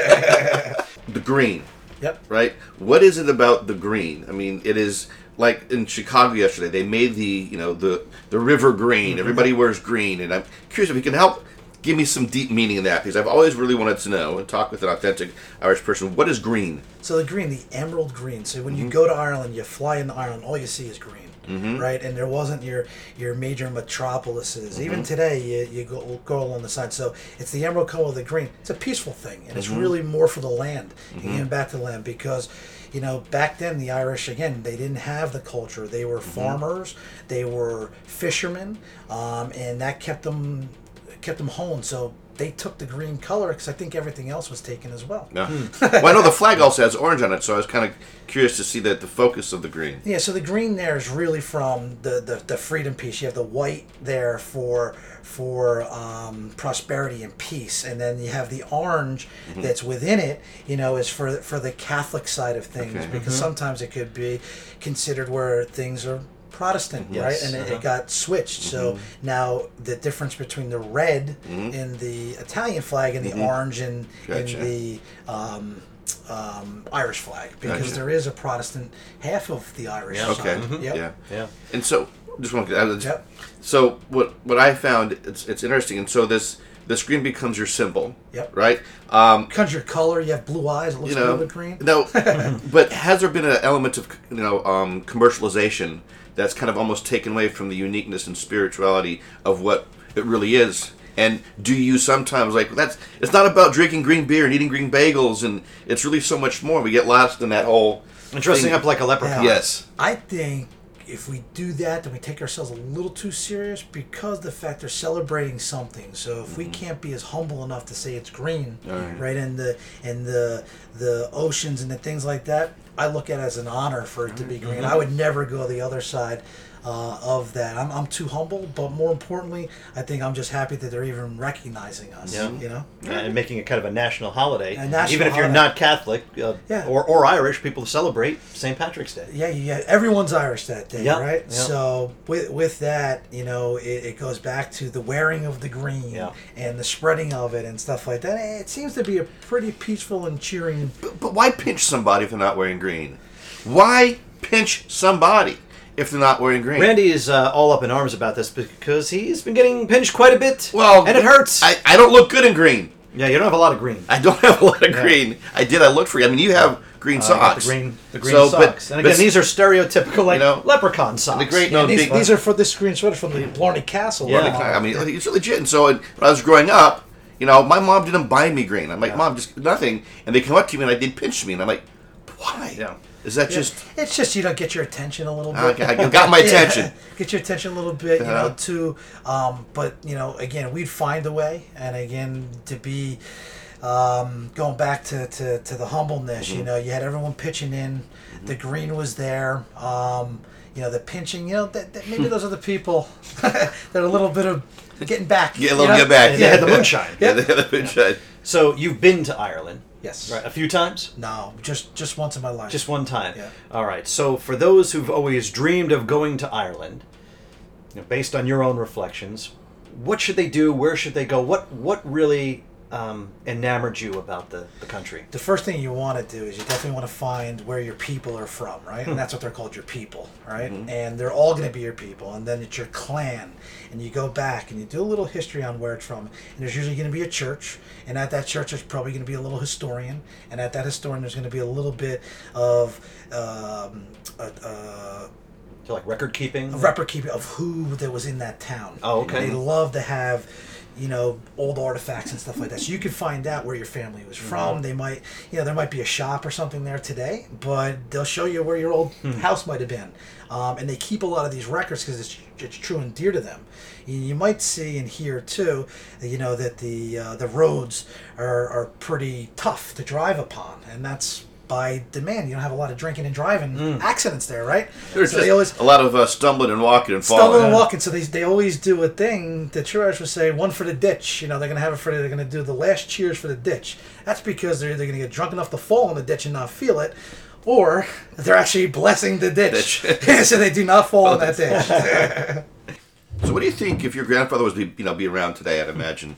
The green, Yep. right? What is it about the green? I mean, it is like in Chicago yesterday. They made the you know the the river green. Everybody wears green, and I'm curious if you can help give me some deep meaning in that because I've always really wanted to know and talk with an authentic Irish person. What is green? So the green, the emerald green. So when Mm-hmm. you go to Ireland, you fly into Ireland, all you see is green, Mm-hmm. right? And there wasn't your your major metropolises. Mm-hmm. Even today, you, you go go along the side. So it's the emerald color of the green. It's a peaceful thing, and Mm-hmm. it's really more for the land, giving back to the land because. You know, back then the Irish again they didn't have the culture. They were Mm-hmm. farmers, they were fishermen, um, and that kept them kept them home. So they took the green color because I think everything else was taken as well. No. well, I know the flag also has orange on it, so I was kind of curious to see that the focus of the green. Yeah, so the green there is really from the, the, the freedom piece. You have the white there for for um, prosperity and peace, and then you have the orange Mm-hmm. that's within it. You know, is for for the Catholic side of things Okay. because sometimes it could be considered where things are Protestant, right? And it, uh-huh. it got switched. So now the difference between the red in the Italian flag and the orange in, Gotcha. in the um, um, Irish flag because Gotcha. there is a Protestant half of the Irish. Yeah. side. Okay. Yep. Yeah. yeah. And so, just want to. I- Yep. So what what I found it's it's interesting, and so this this green becomes your symbol. Yep. Right. Um, Because your color, you have blue eyes. It looks you a know. little bit green. No, but has there been an element of you know um, commercialization that's kind of almost taken away from the uniqueness and spirituality of what it really is? And do you sometimes like that's? It's not about drinking green beer and eating green bagels, and it's really so much more. We get lost in that whole And dressing thing. up like a leprechaun. Yes. I think if we do that, then we take ourselves a little too serious because the fact they're celebrating something. So if we mm-hmm. can't be as humble enough to say it's green, Alright. right, and the and the the oceans and the things like that, I look at it as an honor for it to be mm-hmm. green. Mm-hmm. I would never go the other side. Uh, of that, I'm, I'm too humble, but more importantly, I think I'm just happy that they're even recognizing us. Yeah. You know, and making it kind of a national holiday. A national Even if you're holiday. not Catholic uh, Yeah. or, or Irish, people celebrate St. Patrick's Day. Yeah, yeah. Everyone's Irish that day, Yeah, right? yeah. So with with that, you know, it, it goes back to the wearing of the green Yeah. and the spreading of it and stuff like that. It seems to be a pretty peaceful and cheering. But, but why pinch somebody if they're not wearing green? Why pinch somebody if they're not wearing green? Randy is uh, all up in arms about this because he's been getting pinched quite a bit. well, and it hurts. I, I don't look good in green. yeah, you don't have a lot of green. I don't have a lot of Yeah. green. I did. I looked for you. I mean, you have green Uh, I socks. got the green, the green So, but- socks. and but again, these are stereotypical, like You know, leprechaun socks. the great- no, these, big- these are for this green sweater from the Blarney Castle. Yeah. I mean, it's legit. And so when I was growing up, you know, my mom didn't buy me green. I'm like, mom, just nothing. And they come up to me and I did pinch me, and I'm like, why? Yeah. Is that yeah. just? it's just you know get your attention a little bit. Okay, I got my Yeah, attention. get your attention a little bit, you Uh-huh. know. To, um, but you know, again, we'd find a way, and again, to be um, going back to, to, to the humbleness. Mm-hmm. You know, you had everyone pitching in. The green was there. Um, you know, the pinching. You know, that, that maybe those are the people that are a little bit of getting back. Get a you little know? get back. Yeah, had the moonshine. Yeah, had the moonshine. So you've been to Ireland, Yes. right? A few times. No, just just once in my life. Just one time. Yeah. All right. So for those who've always dreamed of going to Ireland, you know, based on your own reflections, what should they do? Where should they go? What what really um, enamored you about the, the country? the first thing you want to do is you definitely want to find where your people are from, right? And that's what they're called, your people, right? And they're all going to be your people. And then it's your clan. And you go back and you do a little history on where it's from. And there's usually going to be a church. And at that church, there's probably going to be a little historian. And at that historian, there's going to be a little bit of um, a, a, So like record keeping? record keeping of who that was in that town. Oh, okay. They love to have, you know, old artifacts and stuff like that. So you can find out where your family was Mm-hmm. from. They might, you know, there might be a shop or something there today, but they'll show you where your old Hmm. house might have been. Um, and they keep a lot of these records because it's, it's true and dear to them. You, you might see and hear too, you know, that the uh, the roads are, are pretty tough to drive upon, and that's by demand. You don't have a lot of drinking and driving Hmm. accidents there, right? There's so they always a lot of uh, stumbling and walking and falling. stumbling and walking. So they, they always do a thing. The Truers would say, one for the ditch. You know, they're going to have it for, they're going to do the last cheers for the ditch. That's because they're either going to get drunk enough to fall in the ditch and not feel it, or they're actually blessing the ditch. Ditch. so they do not fall in that ditch. So, what do you think if your grandfather was, be, you know, be around today? I'd imagine.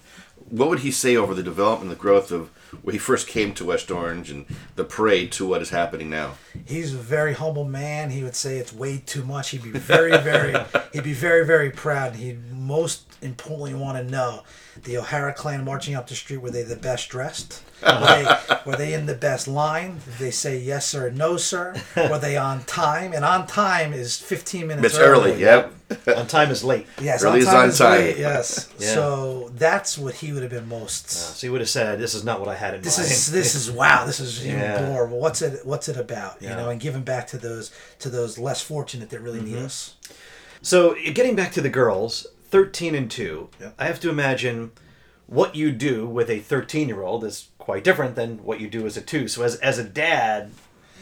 What would he say over the development, the growth of where he first came to West Orange and the parade to what is happening now? He's a very humble man. He would say it's way too much. He'd be very, very, he'd be very, very proud. He'd most importantly want to know the O'Hara clan marching up the street. Were they the best dressed? Were they, were they in the best line? Did they say yes sir, no sir? Were they on time? And on time is fifteen minutes It's early, yep. On time is late. Yes, Early on is time on is time. late. Yes. Yeah. So that's what he would have been most. So you would have said, "This is not what I had in this mind." is this is wow this is even Yeah. more well, what's it what's it about you Yeah. know and giving back to those to those less fortunate that really Mm-hmm. need us So getting back to the girls, thirteen and two, Yeah. I have to imagine what you do with a thirteen-year-old is quite different than what you do as a two. So as as a dad,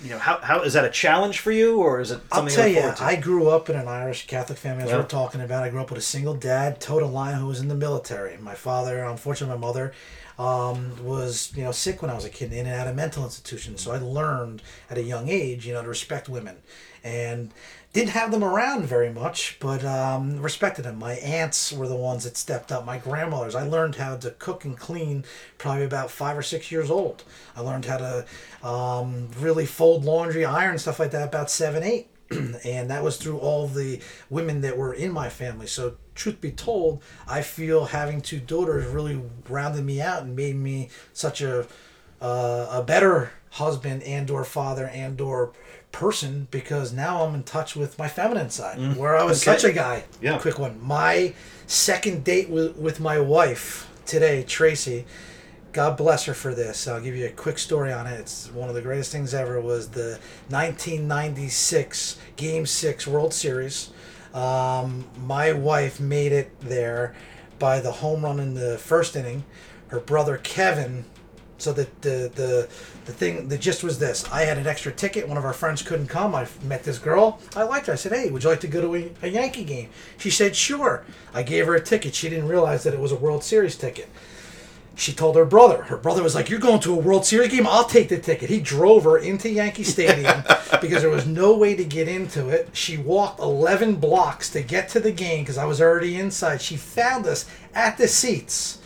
you know, how, how is that a challenge for you, or is it i'll tell you forward i grew up in an irish catholic family as Yeah. we're talking about i grew up with a single dad total line who was in the military my father unfortunately my mother um, was you know sick when i was a kid in and out of mental institutions so i learned at a young age you know to respect women and didn't have them around very much, but um, respected them. My aunts were the ones that stepped up. My grandmothers. I learned how to cook and clean probably about five or six years old. I learned how to um, really fold laundry, iron stuff like that about seven, eight. and that was through all the women that were in my family. So, truth be told, I feel having two daughters really rounded me out and made me such a uh, a better husband and or father and or person because now I'm in touch with my feminine side where I was Okay. such a guy. Yeah. Quick one. My second date with, with my wife today, Tracy, God bless her for this. I'll give you a quick story on it. It's one of the greatest things ever was the 1996 Game 6 World Series. Um, my wife made it there by the home run in the first inning. Her brother Kevin so the, the the the thing the gist was this i had an extra ticket one of our friends couldn't come i met this girl i liked her i said hey would you like to go to a, a yankee game she said sure i gave her a ticket she didn't realize that it was a world series ticket she told her brother. Her brother was like, "You're going to a World Series game? I'll take the ticket." He drove her into Yankee Stadium because there was no way to get into it. She walked 11 blocks to get to the game because I was already inside. She found us at the seats.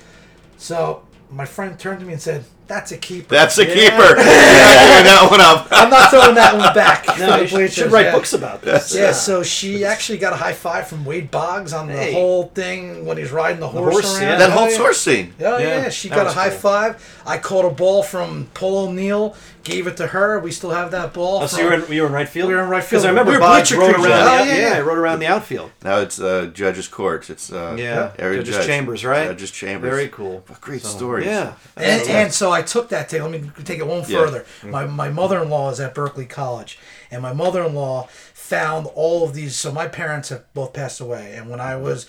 So my friend turned to me and said, "That's a keeper." That's a keeper. Yeah, that one up. I'm not throwing that one back. No, you should, should write Yeah. books about this. Yeah, so she actually got a high five from Wade Boggs on the whole thing when he's riding the horse, horse, around. yeah. That Oh, whole yeah. source scene. Oh Yeah, yeah, she that got a high cool. five. I caught a ball from Paul O'Neill, gave it to her. We still have that ball. Oh, so you were in, you were in right field. We were in right Because field. I remember We Boggs rode around. Oh, the, yeah, yeah, yeah. I rode around the outfield. Now it's uh, Judge's Court. It's uh, Yeah, Judge's judge. Chambers, right? Judge's Chambers. Very cool. What great story. Yeah. and, and so I took that take. Let me take it one Yeah. further. Mm-hmm. My my mother in law is at Berkeley College, and my mother in law found all of these. So my parents have both passed away, and when I was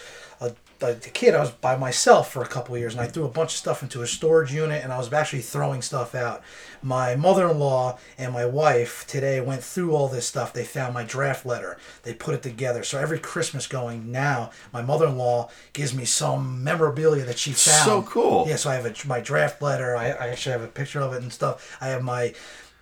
a kid, I was by myself for a couple of years, and I threw a bunch of stuff into a storage unit, and I was actually throwing stuff out. My mother in law and my wife today went through all this stuff. They found my draft letter. They put it together. So every Christmas going now, my mother in law gives me some memorabilia that she found. So cool. Yeah, so I have a, my draft letter. I, I actually have a picture of it and stuff. I have my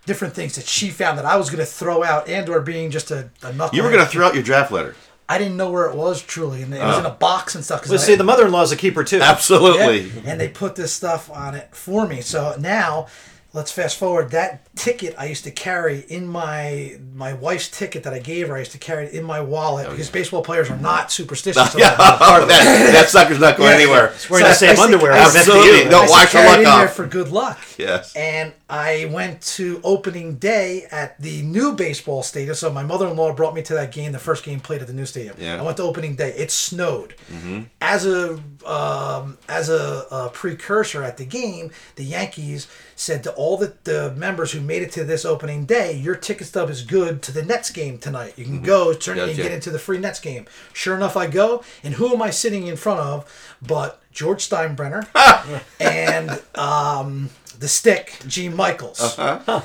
different things that she found that I was going to throw out and or being just a, a knucklehead. You were going to throw out your draft letter. I didn't know where it was truly, and it was in a uh. box and stuff. 'cause Well, I- see, the mother-in-law's a keeper too. Absolutely. yeah, and they put this stuff on it for me. So now, let's fast forward. That ticket I used to carry in my my wife's ticket that I gave her. I used to carry it in my wallet because baseball players are not superstitious. yeah, about that, that sucker's not going Yeah. anywhere. Wearing the same said- underwear. I Absolutely. FDU. No, I wash your luck in there off. for good luck. Yes. And I went to opening day at the new baseball stadium. So my mother-in-law brought me to that game, the first game played at the new stadium. Yeah. I went to opening day. It snowed. As a um, as a, a precursor at the game, the Yankees said to all the, the members who made it to this opening day, your ticket stub is good to the Nets game tonight. You can go, turn in and get into the free Nets game. Sure enough, I go, and who am I sitting in front of but George Steinbrenner and um, the stick, Gene Michaels. Uh-huh.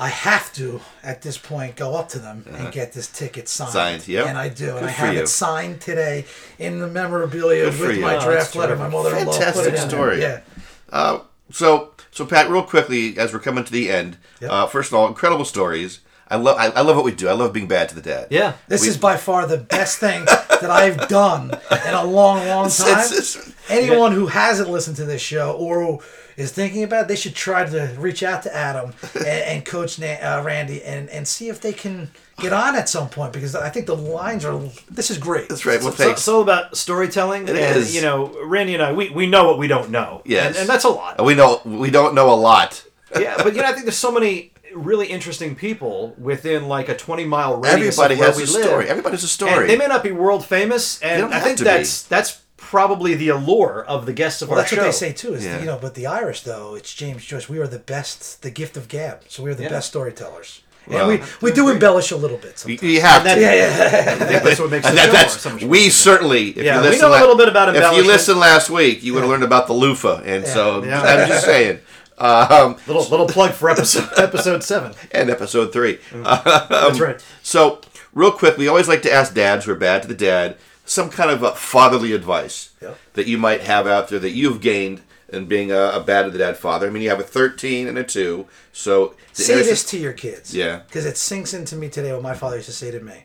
I have to, at this point, go up to them and get this ticket signed. Uh-huh. Signed, yep. And I do. and I have you. it signed today in the memorabilia Good with my Oh, draft that's letter. My terrific. mother-in-law put Fantastic it in story. There. Yeah. Uh, so, so Pat, real quickly, as we're coming to the end, Yep. uh, first of all, incredible stories. I love, I, I love what we do. I love being bad to the dad. Yeah. This We- is by far the best thing that I've done in a long, long time. it's- it's- Anyone who hasn't listened to this show or who is thinking about it, they should try to reach out to Adam and, and Coach Na- uh, Randy and, and see if they can get on at some point because I think the lines are. This is great. That's right. Well, So thanks. it's all about storytelling. It and, is. You know, Randy and I, we, we know what we don't know. Yes. And, and that's a lot. we know we don't know a lot. yeah, but you know, I think there's so many really interesting people within like a 20 mile radius Everybody of where has we a live. story. Everybody has a story. And they may not be world famous, and I think to that's that's probably the allure of the guests of Well, our that's show. what they say too. Is Yeah. you know, but the Irish though, it's James Joyce. We are the best, the gift of gab. So we are the Yeah. best storytellers. Well, and we, we do embellish a little bit. You, Sometimes. you have And to. that- yeah, yeah. That's what makes the And that- that's so much we fun. certainly. If Yeah, you we listen know a little bit about If you listened last week, you would have learned about the loofah, and so Yeah. I'm just saying. Um, little little plug for episode episode seven. and episode three. That's right. So, real quick, we always like to ask dads who are bad to the dad some kind of uh, fatherly advice Yep. that you might have out there that you've gained in being a, a bad to the dad father. I mean, you have a 13 and a 2, so Say innocent- this to your kids. Yeah. Because it sinks into me today what my father used to say to me.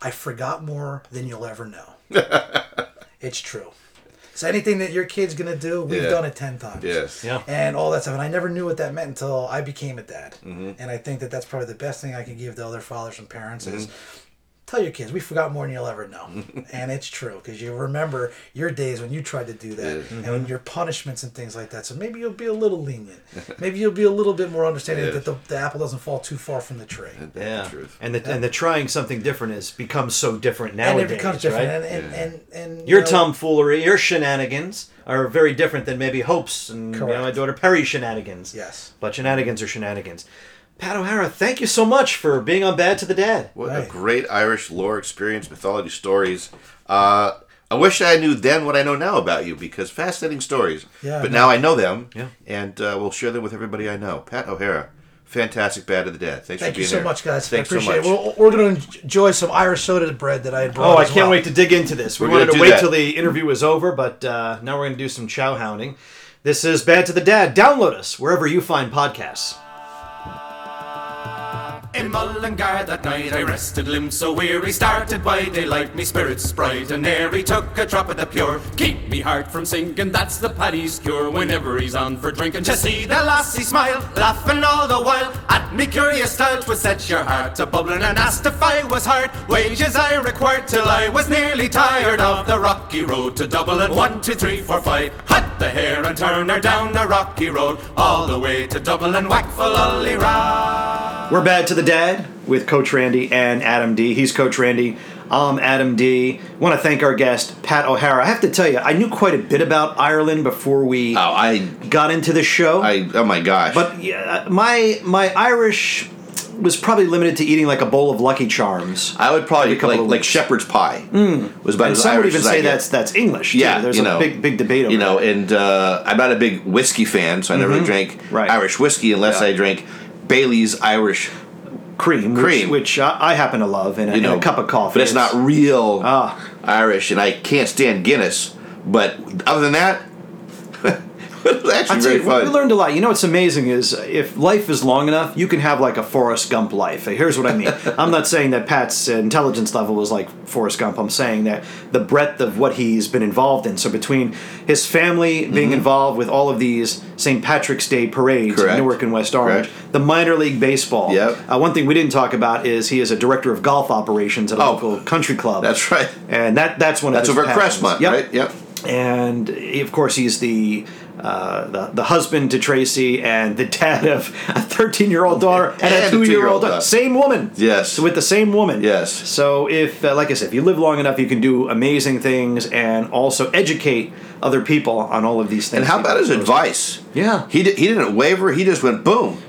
I forgot more than you'll ever know. it's true. So anything that your kid's gonna do, we've Yeah. done it ten times. Yes. Yeah. And all that stuff, and I never knew what that meant until I became a dad. Mm-hmm. And I think that that's probably the best thing I can give to other fathers and parents is Mm-hmm. Tell your kids we forgot more than you'll ever know, and it's true because you remember your days when you tried to do that, and mm-hmm. your punishments and things like that. So maybe you'll be a little lenient. maybe you'll be a little bit more understanding Yes. that the, the apple doesn't fall too far from the tree. Yeah. truth. And the and the trying something different is becomes so different And it becomes different, right? and and, and and Your you know, tomfoolery, your shenanigans are very different than maybe Hope's and you know, my daughter Perry's shenanigans. Yes. But shenanigans are shenanigans. Pat O'Hara, thank you so much for being on Bad to the Dad. What a great Irish lore experience, mythology stories. Uh, I wish I knew then what I know now about you because fascinating stories. Yeah, but no. now I know them, Yeah. and uh, we'll share them with everybody I know. Pat O'Hara, fantastic bad to the Dad. Thanks Thank for you being so here. much, guys. Thanks I appreciate so much. it. We're, we're going to enjoy some Irish soda bread that I had brought. Oh, I can't well. wait to dig into this. We We're wanted gonna wait that. till the interview was over, but uh, now we're going to do some chow hounding. This is Bad to the Dad. Download us wherever you find podcasts. In Mullingar that night I rested limbs so weary Started by daylight, me spirits bright and airy Took a drop of the pure, keep me heart from sinking That's the paddy's cure. Whenever he's on for drinking To see the lassie smile, laughing all the while. At me curious style, twould set your heart to bubbling And asked if I was hard, wages I required Till I was nearly tired of the rocky road to Dublin One, two, three, four, five, hut the hare and turn her down the rocky road All the way to Dublin, whack for lolly We're Bad to the Dad with Coach Randy and Adam D. He's Coach Randy. I'm Adam D. Want to thank our guest, Pat O'Hara. I have to tell you, I knew quite a bit about Ireland before we Oh, I, got into the show. I, oh my gosh. but yeah, my my Irish was probably limited to eating like a bowl of Lucky Charms. I would probably like like shepherd's pie was about and as some would even say that's that's English. Too. Yeah, there's a know, big big debate over You know, that. and uh, I'm not a big whiskey fan, so I never drank Mm-hmm. Right. Irish whiskey unless Yeah. I drank Bailey's Irish. Cream, cream. which, which I, I happen to love, and, a, You know, a cup of coffee. but it's not real Ah. Irish, and I can't stand Guinness. But other than that, it was actually I'd very say fun. we learned a lot. You know what's amazing is if life is long enough, you can have like a Forrest Gump life. Here's what I mean. I'm not saying that Pat's intelligence level was like Forrest Gump. I'm saying that the breadth of what he's been involved in. So between his family being involved with all of these St. Patrick's Day parades Mm-hmm. Correct. in Newark and West Orange, Correct. the minor league baseball. Yep. Uh, one thing we didn't talk about is he is a director of golf operations at a Oh. local country club. That's right. And that that's one of That's his over passions. Crestmont, Yep right? Yep. and of course he's the uh, the, the husband to Tracy and the dad of a 13 year old daughter and, And a two year two-year-old daughter. Same woman. Yes. So with the same woman. Yes. So if, uh, like I said, if you live long enough, you can do amazing things and also educate other people on all of these things. And how about his advice? Yeah. He, di- he didn't waver. He just went boom.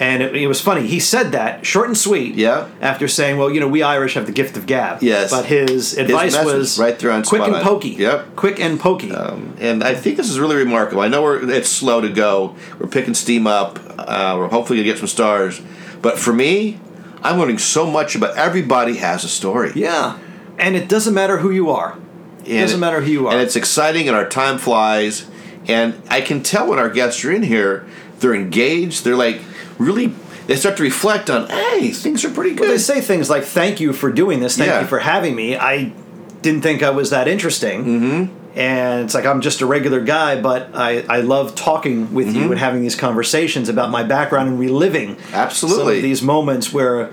And it, it was funny. He said that short and sweet. Yeah. After saying, "Well, you know, we Irish have the gift of gab." Yes. But his advice message was right there on quick and on. pokey. Yep. Quick and pokey. Um, and I think this is really remarkable. I know we're, it's slow to go. We're picking steam up. Uh, we're hopefully going to get some stars. But for me, I'm learning so much about everybody has a story. yeah. And it doesn't matter who you are. It doesn't matter who you are. And it's exciting, and our time flies. And I can tell when our guests are in here, they're engaged. They're like really. They start to reflect on, hey, things are pretty Well, they say things like "Thank you for doing this. Thank Yeah. you for having me." I didn't think I was that interesting, mm-hmm. and it's like I'm just a regular guy, but I, I love talking with Mm-hmm. you and having these conversations about my background and reliving some Absolutely. of these moments where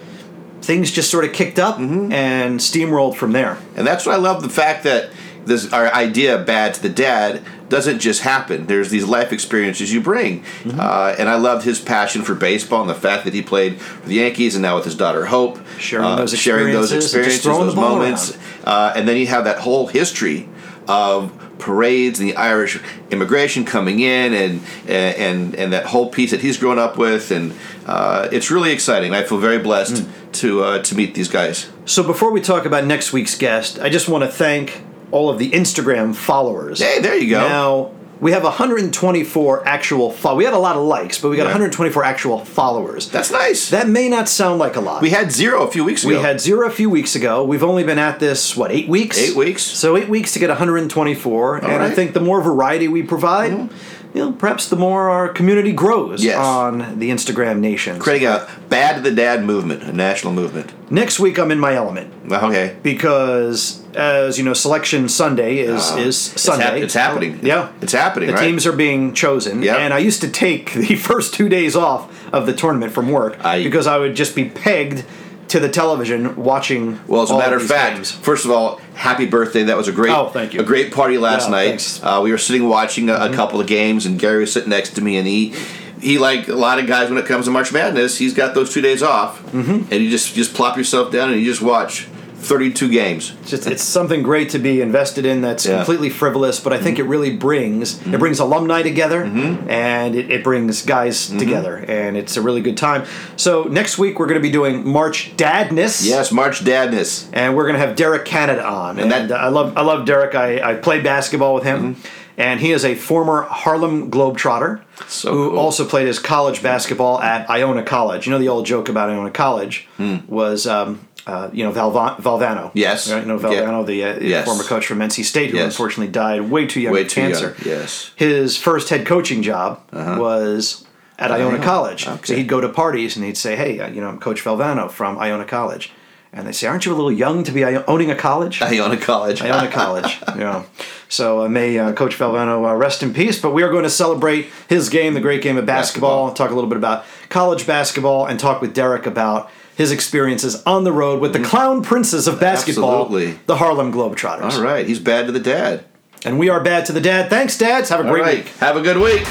things just sort of kicked up Mm-hmm. and steamrolled from there. And that's what I love the fact that this our idea bad to the dad doesn't just happen. There's these life experiences you bring, Mm-hmm. uh, and I loved his passion for baseball and the fact that he played for the Yankees and now with his daughter Hope, Sharing uh, those sharing those experiences and just throwing those the ball moments, uh, and then you have that whole history of parades and the Irish immigration coming in and and and that whole piece that he's grown up with, and uh, it's really exciting. I feel very blessed Mm. to uh, to meet these guys. So before we talk about next week's guest, I just want to thank all of the Instagram followers. Hey, there you go. Now we have 124 actual. Fo- we had a lot of likes, but we got Yeah. 124 actual followers. That's nice. that may not sound like a lot. we had zero a few weeks ago we had zero a few weeks ago. We've only been at this what eight weeks? Eight weeks. So eight weeks to get 124, and I think the more variety we provide, mm-hmm. You know, perhaps the more our community grows Yes. on the Instagram nation. creating a bad to the dad movement, a national movement. Next week, I'm in my element. Okay. because as you know selection sunday is Uh, is sunday It's, hap- it's happening. yeah It's happening, the right? teams are being chosen Yep. and i used to take the first two days off of the tournament from work I- because i would just be pegged to the television watching well, as a matter of fact, games. first of all, happy birthday. That was a great, Oh, thank you. a great party last Yeah, night. Mm-hmm. Uh, we were sitting watching a, a couple of games, and Gary was sitting next to me, and he, he like a lot of guys when it comes to March Madness, he's got those two days off, mm-hmm. and you just just plop yourself down and you just watch thirty-two games. It's just it's something great to be invested in that's Yeah. completely frivolous but i think it mm-hmm. really brings it mm-hmm. brings alumni together mm-hmm. and it, it brings guys together and it's a really good time so next week we're going to be doing march dadness Yes, March Dadness. and we're gonna have Derek Canada on. And, And that- uh, I love I love Derek. I, I played basketball with him, and he is a former Harlem Globetrotter So who cool. also played his college basketball at Iona College. You know the old joke about Iona College hmm. was. Um, uh, you know Valva- Valvano. Yes. right? You know Yeah. Valvano, the uh, Yes. former coach from NC State, who Yes. unfortunately died way too young Way of too young, cancer. yes. His first head coaching job was at Iona Iona. College. So he'd go to parties and he'd say, "Hey, uh, you know, I'm Coach Valvano from Iona College," and they say, "Aren't you a little young to be I- owning a college?" Iona College. Iona College. Yeah. So uh, may uh, Coach Valvano uh, rest in peace. But we are going to celebrate his game, the great game of basketball. Basketball. Talk a little bit about college basketball and talk with Derek about his experiences on the road with the mm-hmm. clown princes of basketball, Absolutely. the Harlem Globetrotters. All right, he's bad to the dad. And we are bad to the dad. Thanks, dads. Have a All great right, week. have a good week.